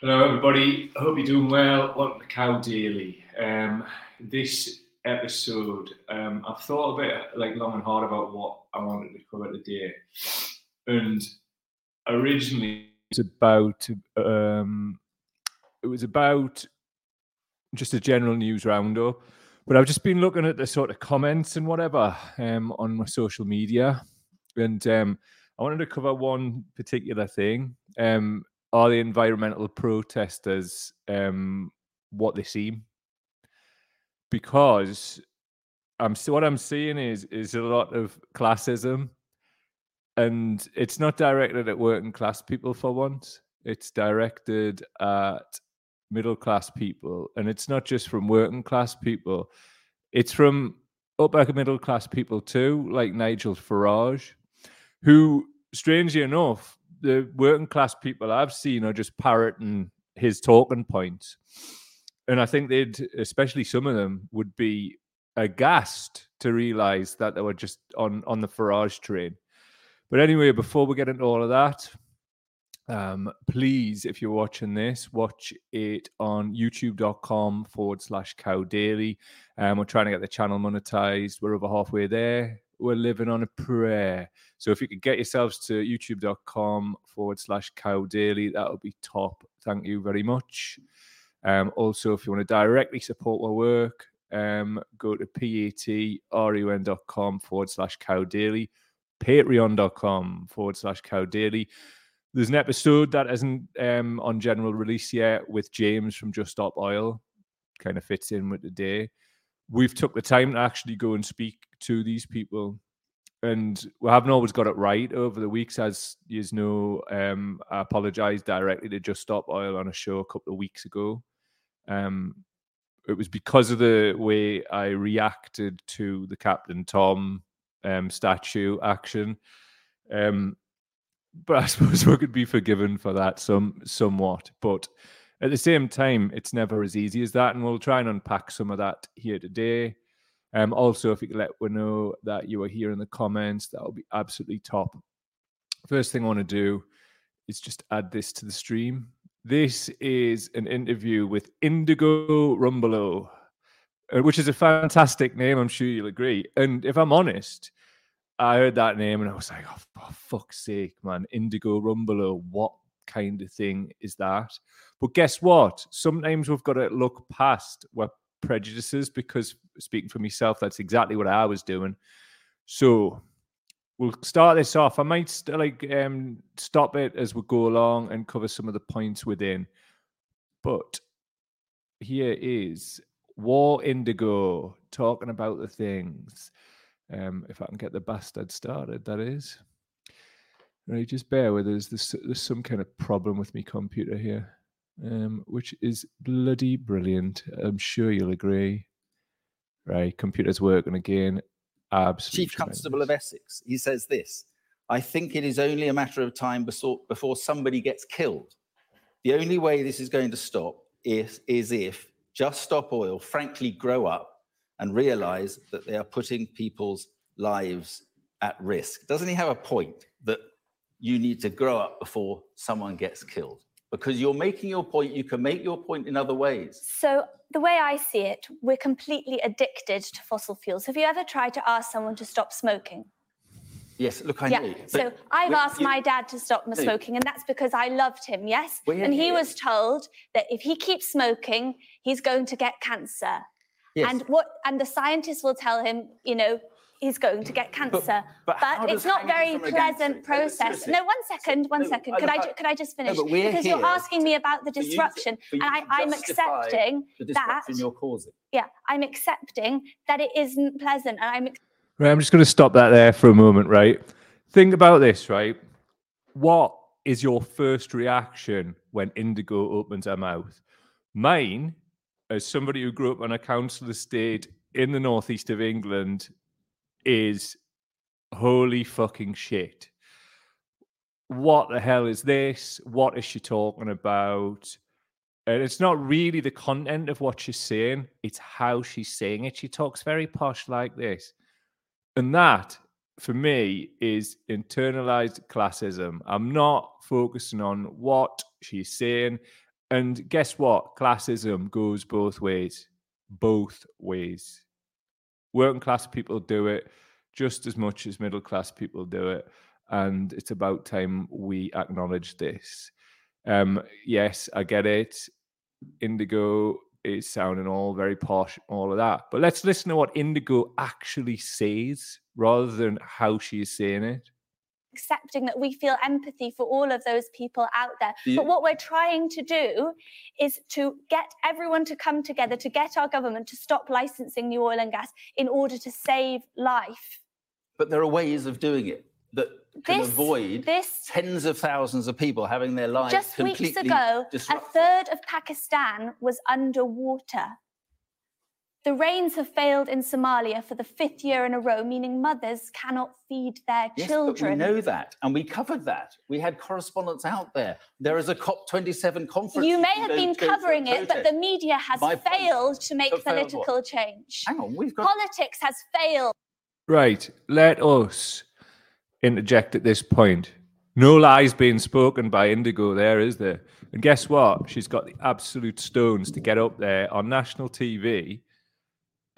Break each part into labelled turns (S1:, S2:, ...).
S1: Hello, everybody. I hope you're doing well. Welcome to Cow Daily. Um, this episode, um, I've thought a bit like long and hard about what I wanted to cover today, and originally it's about um, it was about just a general news roundup. But I've just been looking at the sort of comments and whatever um, on my social media, and um, I wanted to cover one particular thing. Um, are the environmental protesters um, what they seem? Because I'm what I'm seeing is is a lot of classism, and it's not directed at working class people for once. It's directed at middle class people, and it's not just from working class people. It's from upper middle class people too, like Nigel Farage, who, strangely enough, the working class people I've seen are just parroting his talking points. And I think they'd, especially some of them, would be aghast to realize that they were just on, on the Farage train. But anyway, before we get into all of that, um, please, if you're watching this, watch it on youtube.com forward slash cow daily. Um, we're trying to get the channel monetized. We're over halfway there we're living on a prayer. So if you could get yourselves to youtube.com forward slash cow daily, that would be top. Thank you very much. Um, also, if you want to directly support our work, um, go to patreon.com forward slash cow daily, patreon.com forward slash cow daily. There's an episode that isn't um, on general release yet with James from Just Stop Oil. Kind of fits in with the day we've took the time to actually go and speak to these people and we haven't always got it right over the weeks as you know. Um, i apologized directly to just stop oil on a show a couple of weeks ago. Um, it was because of the way i reacted to the captain tom um, statue action. Um, but i suppose we could be forgiven for that some somewhat. But at the same time, it's never as easy as that, and we'll try and unpack some of that here today. Um, also, if you could let me know that you are here in the comments, that will be absolutely top. First thing I want to do is just add this to the stream. This is an interview with Indigo Rumbelow, uh, which is a fantastic name. I'm sure you'll agree. And if I'm honest, I heard that name and I was like, oh, for fuck's sake, man, Indigo Rumbelow, what kind of thing is that? But guess what? Sometimes we've got to look past what prejudices because speaking for myself, that's exactly what I was doing. So we'll start this off. I might st- like um, stop it as we go along and cover some of the points within. But here is War Indigo talking about the things. Um, if I can get the bastard started, that is. Right, just bear with us. There's, there's some kind of problem with my computer here, um, which is bloody brilliant. I'm sure you'll agree. Right, computer's working again. Absolutely.
S2: Chief tremendous. Constable of Essex. He says this I think it is only a matter of time before, before somebody gets killed. The only way this is going to stop is, is if Just Stop Oil frankly grow up and realize that they are putting people's lives at risk. Doesn't he have a point that you need to grow up before someone gets killed because you're making your point. You can make your point in other ways.
S3: So, the way I see it, we're completely addicted to fossil fuels. Have you ever tried to ask someone to stop smoking?
S2: Yes, look, I
S3: yeah.
S2: know.
S3: So I've asked you, my dad to stop smoking, and that's because I loved him, yes? and he was told that if he keeps smoking, he's going to get cancer. Yes. And what and the scientists will tell him, you know, is going to get cancer. But, but, but it's not very pleasant process. No, one second, one no, second. Could I could I just finish?
S2: No,
S3: because you're asking me about the disruption, to, and I, am accepting that.
S2: You're causing.
S3: Yeah, I'm accepting that it isn't pleasant, and I'm.
S1: Right, I'm just going to stop that there for a moment. Right, think about this. Right, what is your first reaction when Indigo opens her mouth? Mine, as somebody who grew up on a council estate in the northeast of England is holy fucking shit. What the hell is this? What is she talking about? And it's not really the content of what she's saying, it's how she's saying it. She talks very posh like this. And that, for me, is internalized classism. I'm not focusing on what she's saying. And guess what? Classism goes both ways. Both ways. Working class people do it just as much as middle class people do it. And it's about time we acknowledge this. Um, yes, I get it. Indigo is sounding all very posh, all of that. But let's listen to what Indigo actually says rather than how she is saying it
S3: accepting that we feel empathy for all of those people out there. You, but what we're trying to do is to get everyone to come together to get our government to stop licensing new oil and gas in order to save life.
S2: But there are ways of doing it that can this, avoid this, tens of thousands of people having their lives
S3: just
S2: completely
S3: weeks ago
S2: disrupted.
S3: a third of pakistan was underwater the rains have failed in Somalia for the fifth year in a row, meaning mothers cannot feed their
S2: yes,
S3: children.
S2: But we know that, and we covered that. We had correspondents out there. There is a COP27 conference.
S3: You may have been covering it, but the media has My failed point. to make but political change.
S2: Hang on, we've got
S3: politics has failed.
S1: Right. Let us interject at this point. No lies being spoken by Indigo there, is there? And guess what? She's got the absolute stones to get up there on national TV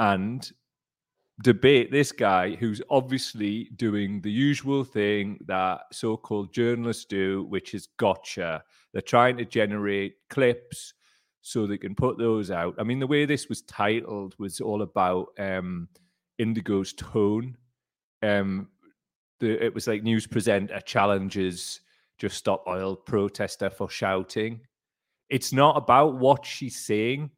S1: and debate this guy who's obviously doing the usual thing that so called journalists do, which is gotcha. They're trying to generate clips so they can put those out. I mean, the way this was titled was all about um, Indigo's tone. Um, the, it was like news presenter challenges just stop oil protester for shouting. It's not about what she's saying.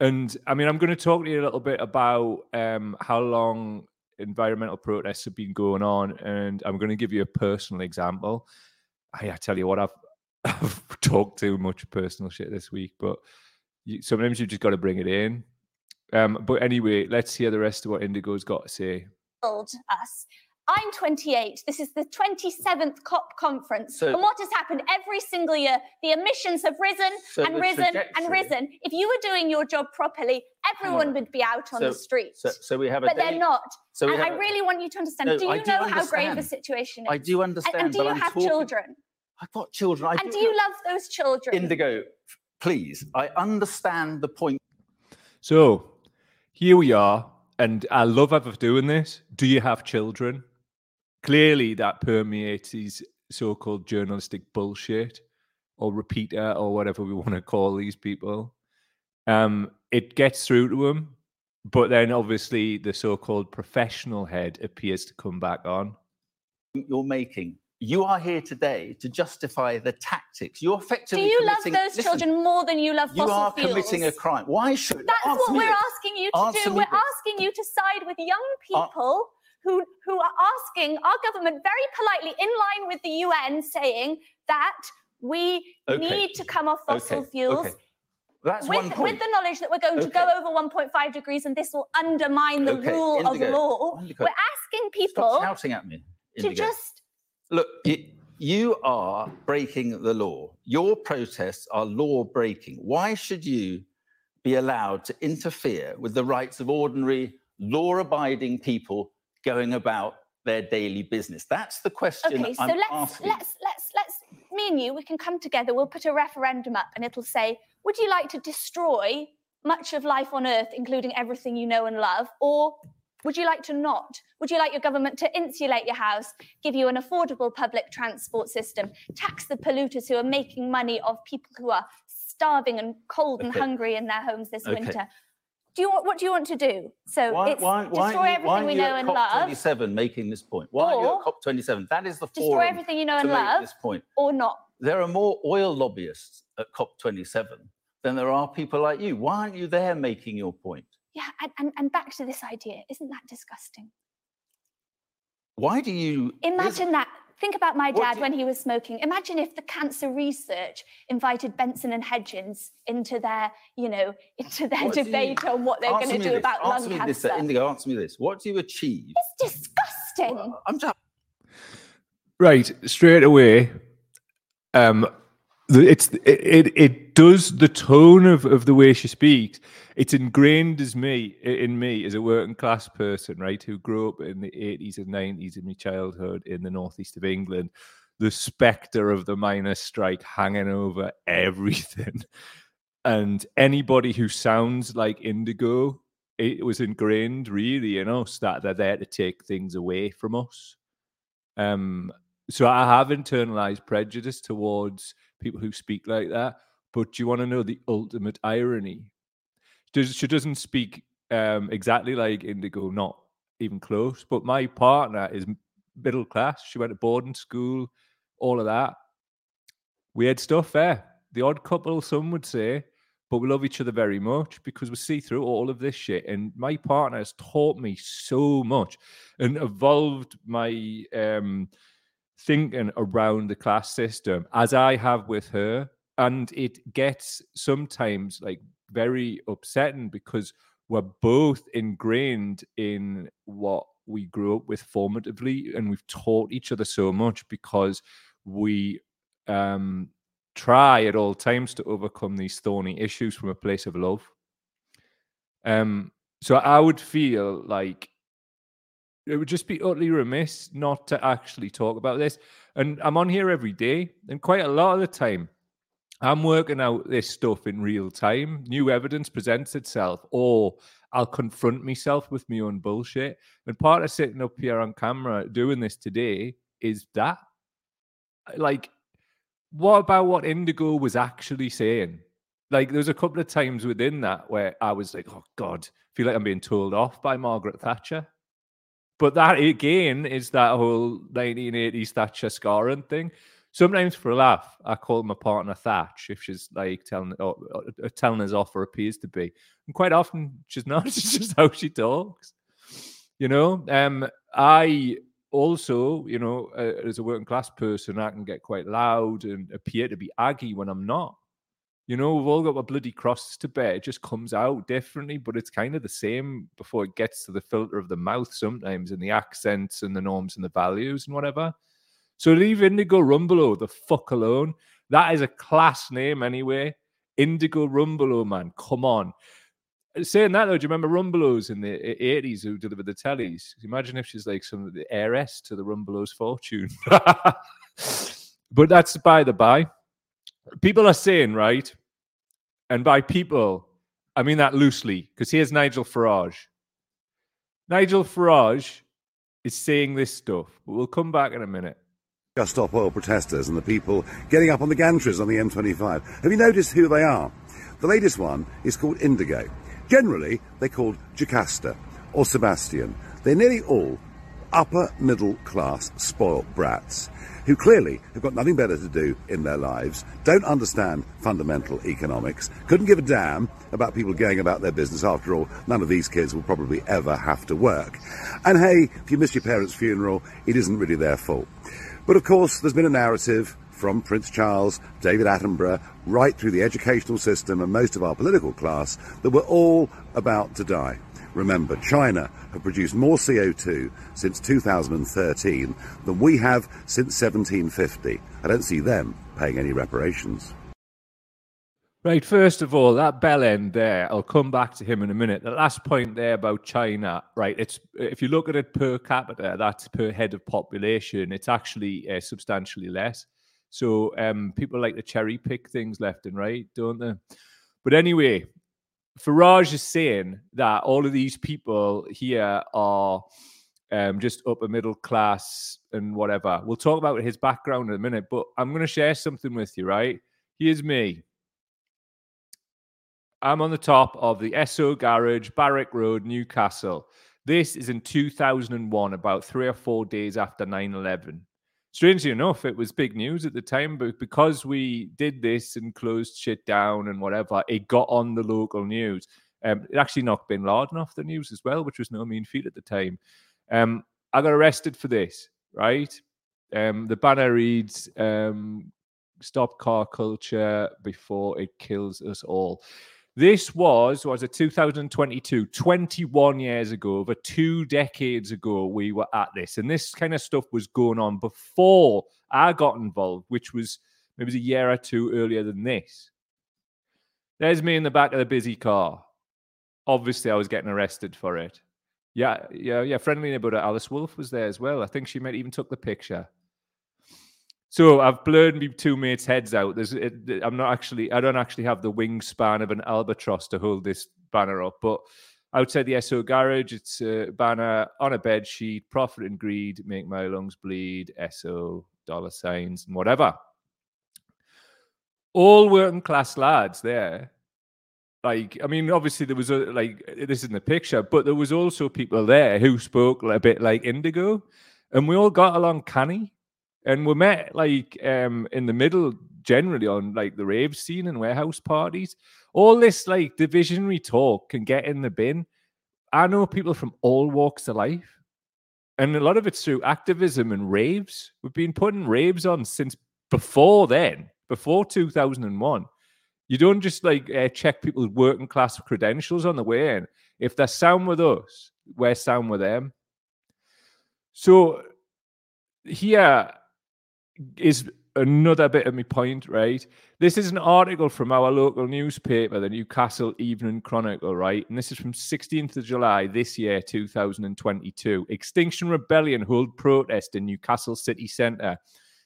S1: And I mean, I'm going to talk to you a little bit about um, how long environmental protests have been going on, and I'm going to give you a personal example. I, I tell you what, I've I've talked too much personal shit this week, but you, sometimes you've just got to bring it in. Um, but anyway, let's hear the rest of what Indigo's got to say.
S3: Us I'm 28. This is the 27th COP conference. So, and what has happened every single year? The emissions have risen so and risen and risen. If you were doing your job properly, everyone would be out on
S2: so,
S3: the streets.
S2: So, we have
S3: But they're not. So and I really want you to understand. No, do you do know understand. how grave the situation is?
S2: I do understand.
S3: And, and do you
S2: I'm
S3: have
S2: talking...
S3: children?
S2: I've got children. I
S3: and do, do you love those children?
S2: Indigo, please. I understand the point.
S1: So here we are. And I love ever doing this. Do you have children? Clearly that permeates his so-called journalistic bullshit or repeater or whatever we want to call these people. Um, it gets through to him, but then obviously the so-called professional head appears to come back on.
S2: You're making. You are here today to justify the tactics. You're effectively.
S3: Do you
S2: love
S3: those listen, children more than you love fossil fuels?
S2: You are
S3: fuels?
S2: committing a crime. Why should?
S3: That's what we're asking you to do. We're asking you to side with young people who, who are asking our government very politely, in line with the UN, saying that we okay. need to come off fossil okay. fuels. Okay.
S2: That's
S3: with,
S2: one point.
S3: with the knowledge that we're going to go over 1.5 degrees and this will undermine the rule
S2: Indigo.
S3: of law, Indigo. we're asking people
S2: Stop shouting at me.
S3: Indigo. to just
S2: look. you are breaking the law. Your protests are law breaking. Why should you be allowed to interfere with the rights of ordinary law abiding people going about their daily business? That's the question.
S3: Okay, so
S2: I'm
S3: let's
S2: asking.
S3: let's let's let's me and you we can come together. We'll put a referendum up, and it'll say, "Would you like to destroy much of life on Earth, including everything you know and love, or would you like to not? Would you like your government to insulate your house, give you an affordable public transport system, tax the polluters who are making money off people who are starving and cold okay. and hungry in their homes this okay. winter? Do you want, what do you want to do? So why, it's why, destroy why, everything why we know and love.
S2: Twenty-seven making this point. Why or, are you at COP twenty-seven? That is the
S3: destroy everything you know and love.
S2: This point,
S3: or not.
S2: There are more oil lobbyists at COP twenty-seven than there are people like you. Why aren't you there making your point?
S3: Yeah, and, and, and back to this idea. Isn't that disgusting?
S2: Why do you
S3: imagine that? Think about my dad you... when he was smoking. Imagine if the cancer research invited Benson and Hedges into their, you know, into their what debate you... on what they're going to do
S2: this.
S3: about
S2: answer
S3: lung
S2: me
S3: cancer.
S2: This, Indigo, answer me this. What do you achieve?
S3: It's disgusting. Well,
S2: I'm just
S1: right straight away. Um, it's it, it does the tone of of the way she speaks it's ingrained as me in me as a working class person, right, who grew up in the 80s and 90s in my childhood in the northeast of England. the specter of the miners' strike hanging over everything. And anybody who sounds like Indigo, it was ingrained really in us that they're there to take things away from us. Um, so I have internalized prejudice towards people who speak like that. But do you want to know the ultimate irony? She doesn't speak um, exactly like Indigo, not even close. But my partner is middle class. She went to boarding school, all of that. Weird stuff there. The odd couple, some would say, but we love each other very much because we see through all of this shit. And my partner has taught me so much and evolved my um, thinking around the class system as I have with her. And it gets sometimes like very upsetting because we're both ingrained in what we grew up with formatively and we've taught each other so much because we um, try at all times to overcome these thorny issues from a place of love. Um, so I would feel like it would just be utterly remiss not to actually talk about this. And I'm on here every day, and quite a lot of the time, I'm working out this stuff in real time. New evidence presents itself, or I'll confront myself with my own bullshit. And part of sitting up here on camera doing this today is that. Like, what about what Indigo was actually saying? Like, there's a couple of times within that where I was like, oh God, I feel like I'm being told off by Margaret Thatcher. But that again is that whole 1980s Thatcher scarring thing. Sometimes for a laugh, I call my partner Thatch if she's like telling or, or, or telling us off or appears to be. And quite often she's not. It's just how she talks. You know, um, I also, you know, uh, as a working class person, I can get quite loud and appear to be aggy when I'm not. You know, we've all got our bloody crosses to bear. It just comes out differently, but it's kind of the same before it gets to the filter of the mouth sometimes and the accents and the norms and the values and whatever. So leave Indigo Rumbelow the fuck alone. That is a class name anyway. Indigo Rumbelow, man. Come on. Uh, saying that though, do you remember Rumbelows in the 80s who delivered the tellies? Imagine if she's like some of the heiress to the Rumbelows fortune. but that's by the by. People are saying, right? And by people, I mean that loosely, because here's Nigel Farage. Nigel Farage is saying this stuff, but we'll come back in a minute.
S4: Just Stop Oil protesters and the people getting up on the gantries on the M25. Have you noticed who they are? The latest one is called Indigo. Generally, they're called Jocasta or Sebastian. They're nearly all upper middle class spoilt brats who clearly have got nothing better to do in their lives, don't understand fundamental economics, couldn't give a damn about people going about their business. After all, none of these kids will probably ever have to work. And hey, if you miss your parents' funeral, it isn't really their fault. But of course, there's been a narrative from Prince Charles, David Attenborough, right through the educational system and most of our political class that we're all about to die. Remember, China have produced more CO2 since 2013 than we have since 1750. I don't see them paying any reparations.
S1: Right, first of all, that bell end there, I'll come back to him in a minute. The last point there about China, right? It's if you look at it per capita, that's per head of population, it's actually uh, substantially less. So um, people like to cherry pick things left and right, don't they? But anyway, Farage is saying that all of these people here are um, just upper middle class and whatever. We'll talk about his background in a minute, but I'm going to share something with you, right? Here's me. I'm on the top of the Esso Garage, Barrack Road, Newcastle. This is in 2001, about three or four days after 9 11. Strangely enough, it was big news at the time, but because we did this and closed shit down and whatever, it got on the local news. Um, it actually knocked Bin Laden off the news as well, which was no mean feat at the time. Um, I got arrested for this, right? Um, the banner reads, um, Stop car culture before it kills us all. This was, was a 2022, 21 years ago, over two decades ago, we were at this. And this kind of stuff was going on before I got involved, which was maybe a year or two earlier than this. There's me in the back of the busy car. Obviously, I was getting arrested for it. Yeah, yeah, yeah. Friendly neighborhood Alice Wolf was there as well. I think she might even took the picture. So I've blurred me two mates' heads out. There's, it, I'm not actually, I don't actually have the wingspan of an albatross to hold this banner up, but outside the Esso garage, it's a banner on a bed sheet, profit and greed, make my lungs bleed, Esso, dollar signs, and whatever. All working class lads there. Like, I mean, obviously there was a like this is in the picture, but there was also people there who spoke a bit like Indigo, and we all got along canny and we met like um in the middle generally on like the rave scene and warehouse parties. All this like divisionary talk can get in the bin. I know people from all walks of life. And a lot of it's through activism and raves. We've been putting raves on since before then before 2001 you don't just like uh, check people's working class credentials on the way in. If they're sound with us we're sound with them. So here is another bit of my point, right? This is an article from our local newspaper, the Newcastle Evening Chronicle, right? And this is from 16th of July this year, 2022. Extinction Rebellion hold protest in Newcastle city centre.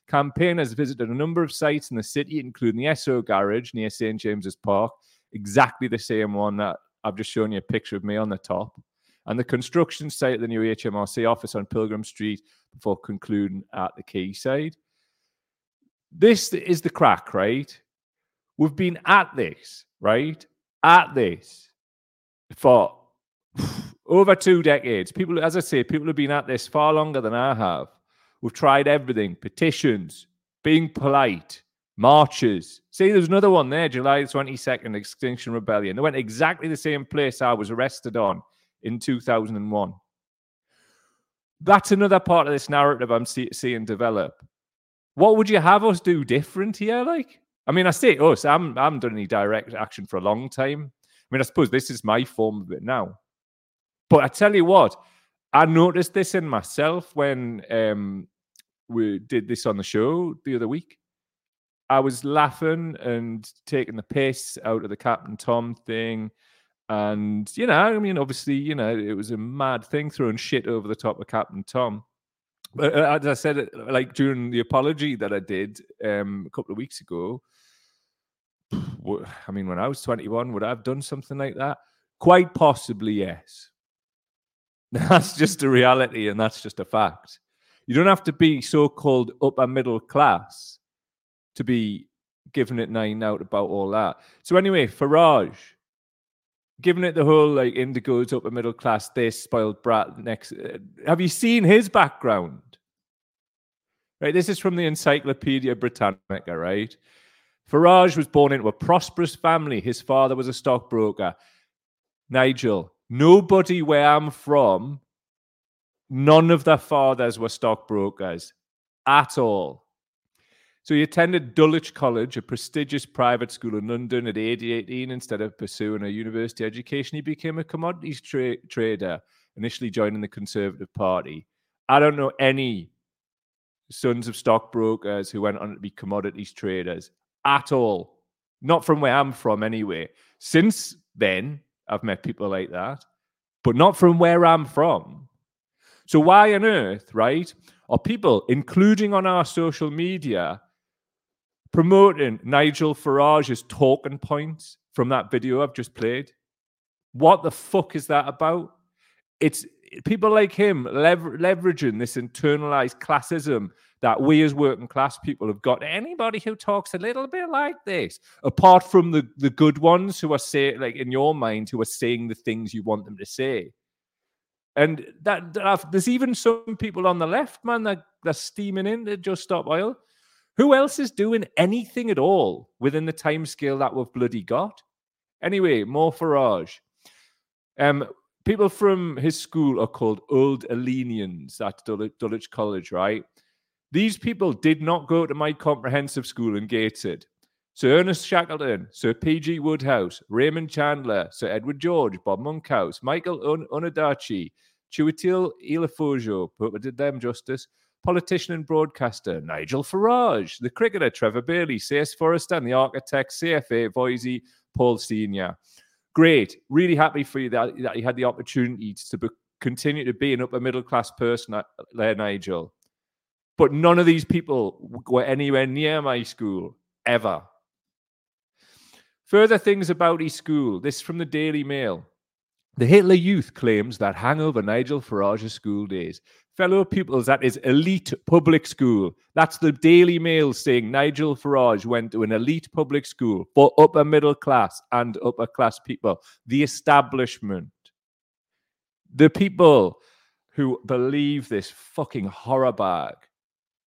S1: Campaigners visited a number of sites in the city, including the Esso garage near St James's Park, exactly the same one that I've just shown you a picture of me on the top, and the construction site at the new HMRC office on Pilgrim Street before concluding at the quayside this is the crack, right? We've been at this, right? At this for over two decades. People, as I say, people have been at this far longer than I have. We've tried everything petitions, being polite, marches. See, there's another one there, July 22nd, Extinction Rebellion. They went exactly the same place I was arrested on in 2001. That's another part of this narrative I'm see- seeing develop. What would you have us do different here? Like, I mean, I say us. I'm I haven't done any direct action for a long time. I mean, I suppose this is my form of it now. But I tell you what, I noticed this in myself when um, we did this on the show the other week. I was laughing and taking the piss out of the Captain Tom thing. And, you know, I mean, obviously, you know, it was a mad thing throwing shit over the top of Captain Tom. But uh, as I said, uh, like during the apology that I did um, a couple of weeks ago, I mean, when I was 21, would I have done something like that? Quite possibly, yes. That's just a reality and that's just a fact. You don't have to be so called upper middle class to be giving it nine out about all that. So, anyway, Farage, giving it the whole like Indigo's upper middle class, this spoiled brat. Next, uh, have you seen his background? Right, this is from the Encyclopedia Britannica. Right, Farage was born into a prosperous family. His father was a stockbroker. Nigel, nobody where I'm from, none of their fathers were stockbrokers at all. So he attended Dulwich College, a prestigious private school in London at age 18. Instead of pursuing a university education, he became a commodities tra- trader, initially joining the Conservative Party. I don't know any sons of stockbrokers who went on to be commodities traders at all. Not from where I'm from, anyway. Since then, I've met people like that, but not from where I'm from. So, why on earth, right, are people, including on our social media, promoting Nigel Farage's talking points from that video I've just played. What the fuck is that about? It's people like him lever- leveraging this internalized classism that we as working class people have got. Anybody who talks a little bit like this, apart from the, the good ones who are saying, like in your mind, who are saying the things you want them to say. And that, that there's even some people on the left, man, that they're steaming in to just stop oil. Who else is doing anything at all within the time scale that we've bloody got? Anyway, more Farage. Um, people from his school are called Old Alleynians at Dulwich College, right? These people did not go to my comprehensive school in Gateshead. Sir Ernest Shackleton, Sir P.G. Wodehouse, Raymond Chandler, Sir Edward George, Bob Monkhouse, Michael Un- Onadachi, Chiwetel Ejiofor, hope I did them justice, politician and broadcaster Nigel Farage, the cricketer Trevor Bailey, C.S. Forester, and the architect CFA Voysey Paul Senior. Great, really happy for you that, that you had the opportunity to be, continue to be an upper middle class person uh, there, Nigel. But none of these people were anywhere near my school ever. Further things about his school. This from the Daily Mail. The Hitler Youth claims that hangover Nigel Farage's school days. Fellow pupils at his elite public school. That's the Daily Mail saying Nigel Farage went to an elite public school for upper middle class and upper class people. The establishment. The people who believe this fucking horror bag.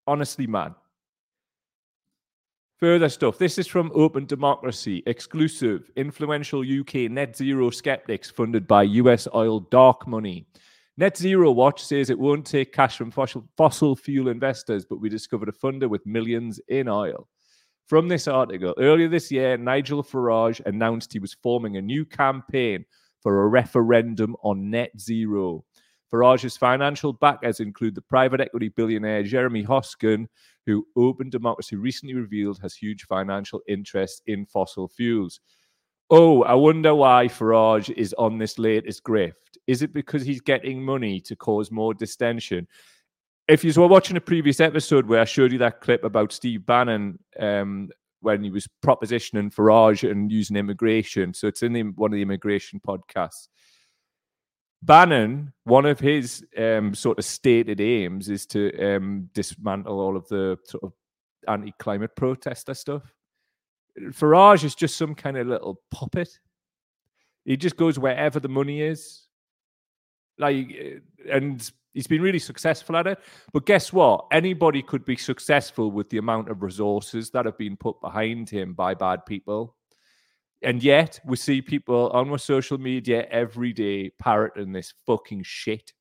S1: Honestly, man. Further stuff. This is from Open Democracy, exclusive, influential UK net zero skeptics funded by US oil dark money. Net Zero Watch says it won't take cash from fossil, fuel investors, but we discovered a funder with millions in oil. From this article, earlier this year, Nigel Farage announced he was forming a new campaign for a referendum on net zero. Farage's financial backers include the private equity billionaire Jeremy Hosking, who Open Democracy recently revealed has huge financial interest in fossil fuels. Oh, I wonder why Farage is on this latest grift. Is it because he's getting money to cause more distension? If you were watching a previous episode where I showed you that clip about Steve Bannon um, when he was propositioning Farage and using immigration, so it's in the, one of the immigration podcasts. Bannon, one of his um, sort of stated aims is to um, dismantle all of the sort of anti-climate protester stuff. Farage is just some kind of little puppet. He just goes wherever the money is. Like, eh, and he's been really successful at it. But guess what? Anybody could be successful with the amount of resources that have been put behind him by bad people. And yet we see people on our social media every day parroting this fucking shit.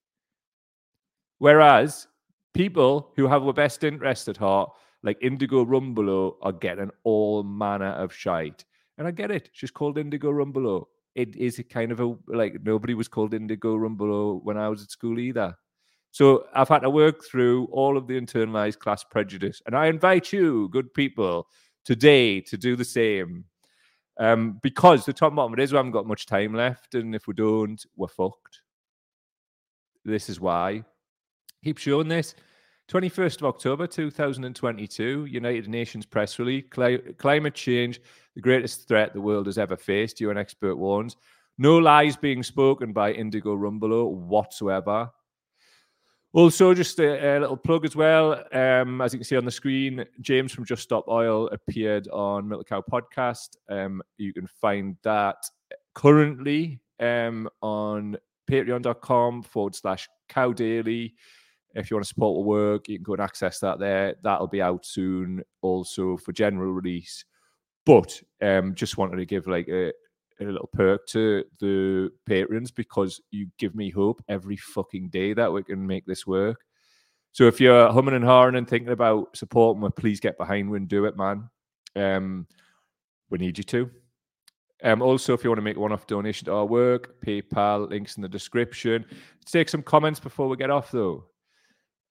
S1: Whereas people who have the best interest at heart, like Indigo Rumbelow, are getting all manner of shite. And I get it. She's called Indigo Rumbelow. It is a kind of a like nobody was called Indigo Rumbelow when I was at school either. So I've had to work through all of the internalized class prejudice. And I invite you, good people, today to do the same. Um, because the top bottom of it is we haven't got much time left, and if we don't, we're fucked. This is why. Keep showing this. 21st of October 2022, United Nations press release climate change, the greatest threat the world has ever faced, UN expert warns. No lies being spoken by Indigo Rumbelow whatsoever. Also, just a, a, little plug as well. Um, as you can see on the screen, James from Just Stop Oil appeared on Milk Cow Podcast. Um, you can find that currently um, on patreon.com forward slash cow daily. If you want to support the work, you can go and access that there. That'll be out soon also for general release. But um, just wanted to give like a, a little perk to the patrons because you give me hope every fucking day that we can make this work. So if you're humming and hawing and thinking about supporting me, please get behind me and do it, man. Um, we need you to. Um, also, if you want to make a one-off donation to our work, PayPal links in the description. Let's take some comments before we get off, though.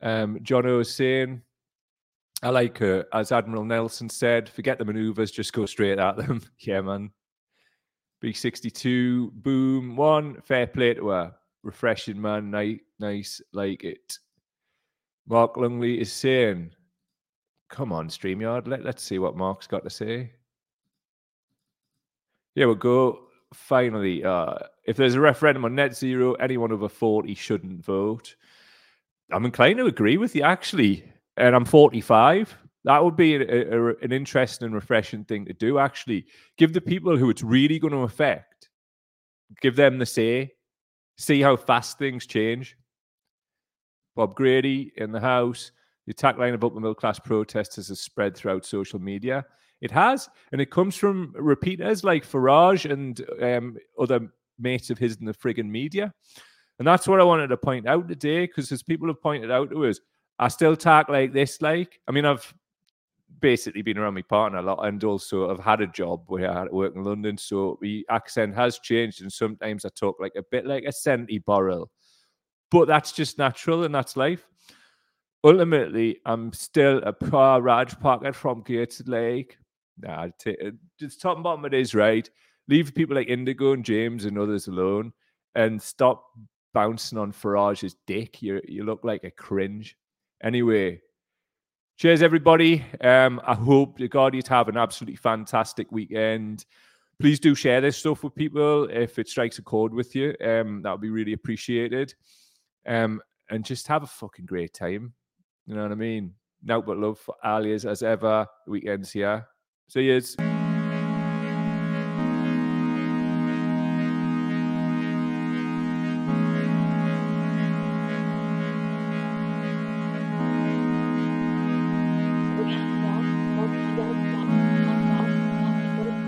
S1: Um, John O is saying, "I like her." As Admiral Nelson said, "Forget the maneuvers, just go straight at them." yeah, man. B62, boom, one, fair play to her. Refreshing, man. Nice, nice, like it. Mark Lungley is saying, come on, StreamYard, let, let's see what Mark's got to say. Here we go. Finally, uh, if there's a referendum on net zero, anyone over 40 shouldn't vote. I'm inclined to agree with you, actually. And I'm 45 that would be a, a, an interesting and refreshing thing to do. Actually, give the people who it's really going to affect, give them the say, see how fast things change. Bob Grady in the house. The attack line about the middle class protesters has spread throughout social media. It has, and it comes from repeaters like Farage and um, other mates of his in the frigging media. And that's what I wanted to point out today, because as people have pointed out to us, I still talk like this. Like, I mean, I've basically been around my partner a lot and also I've had a job where I work in London. So the accent has changed and sometimes I talk like a bit like a Senti Borrell. But that's just natural and that's life. Ultimately, I'm still a poor Raj pocket from Gated Lake. Nah, t- uh, just top and bottom it is right. Leave people like Indigo and James and others alone and stop bouncing on Farage's dick. You you look like a cringe. Anyway, Cheers, everybody. Um, I hope you guys have an absolutely fantastic weekend. Please do share this stuff with people if it strikes a chord with you. Um, that would be really appreciated. Um, and just have a fucking great time. You know what I mean? Now but love for Alias as ever. The weekend's here. See yous.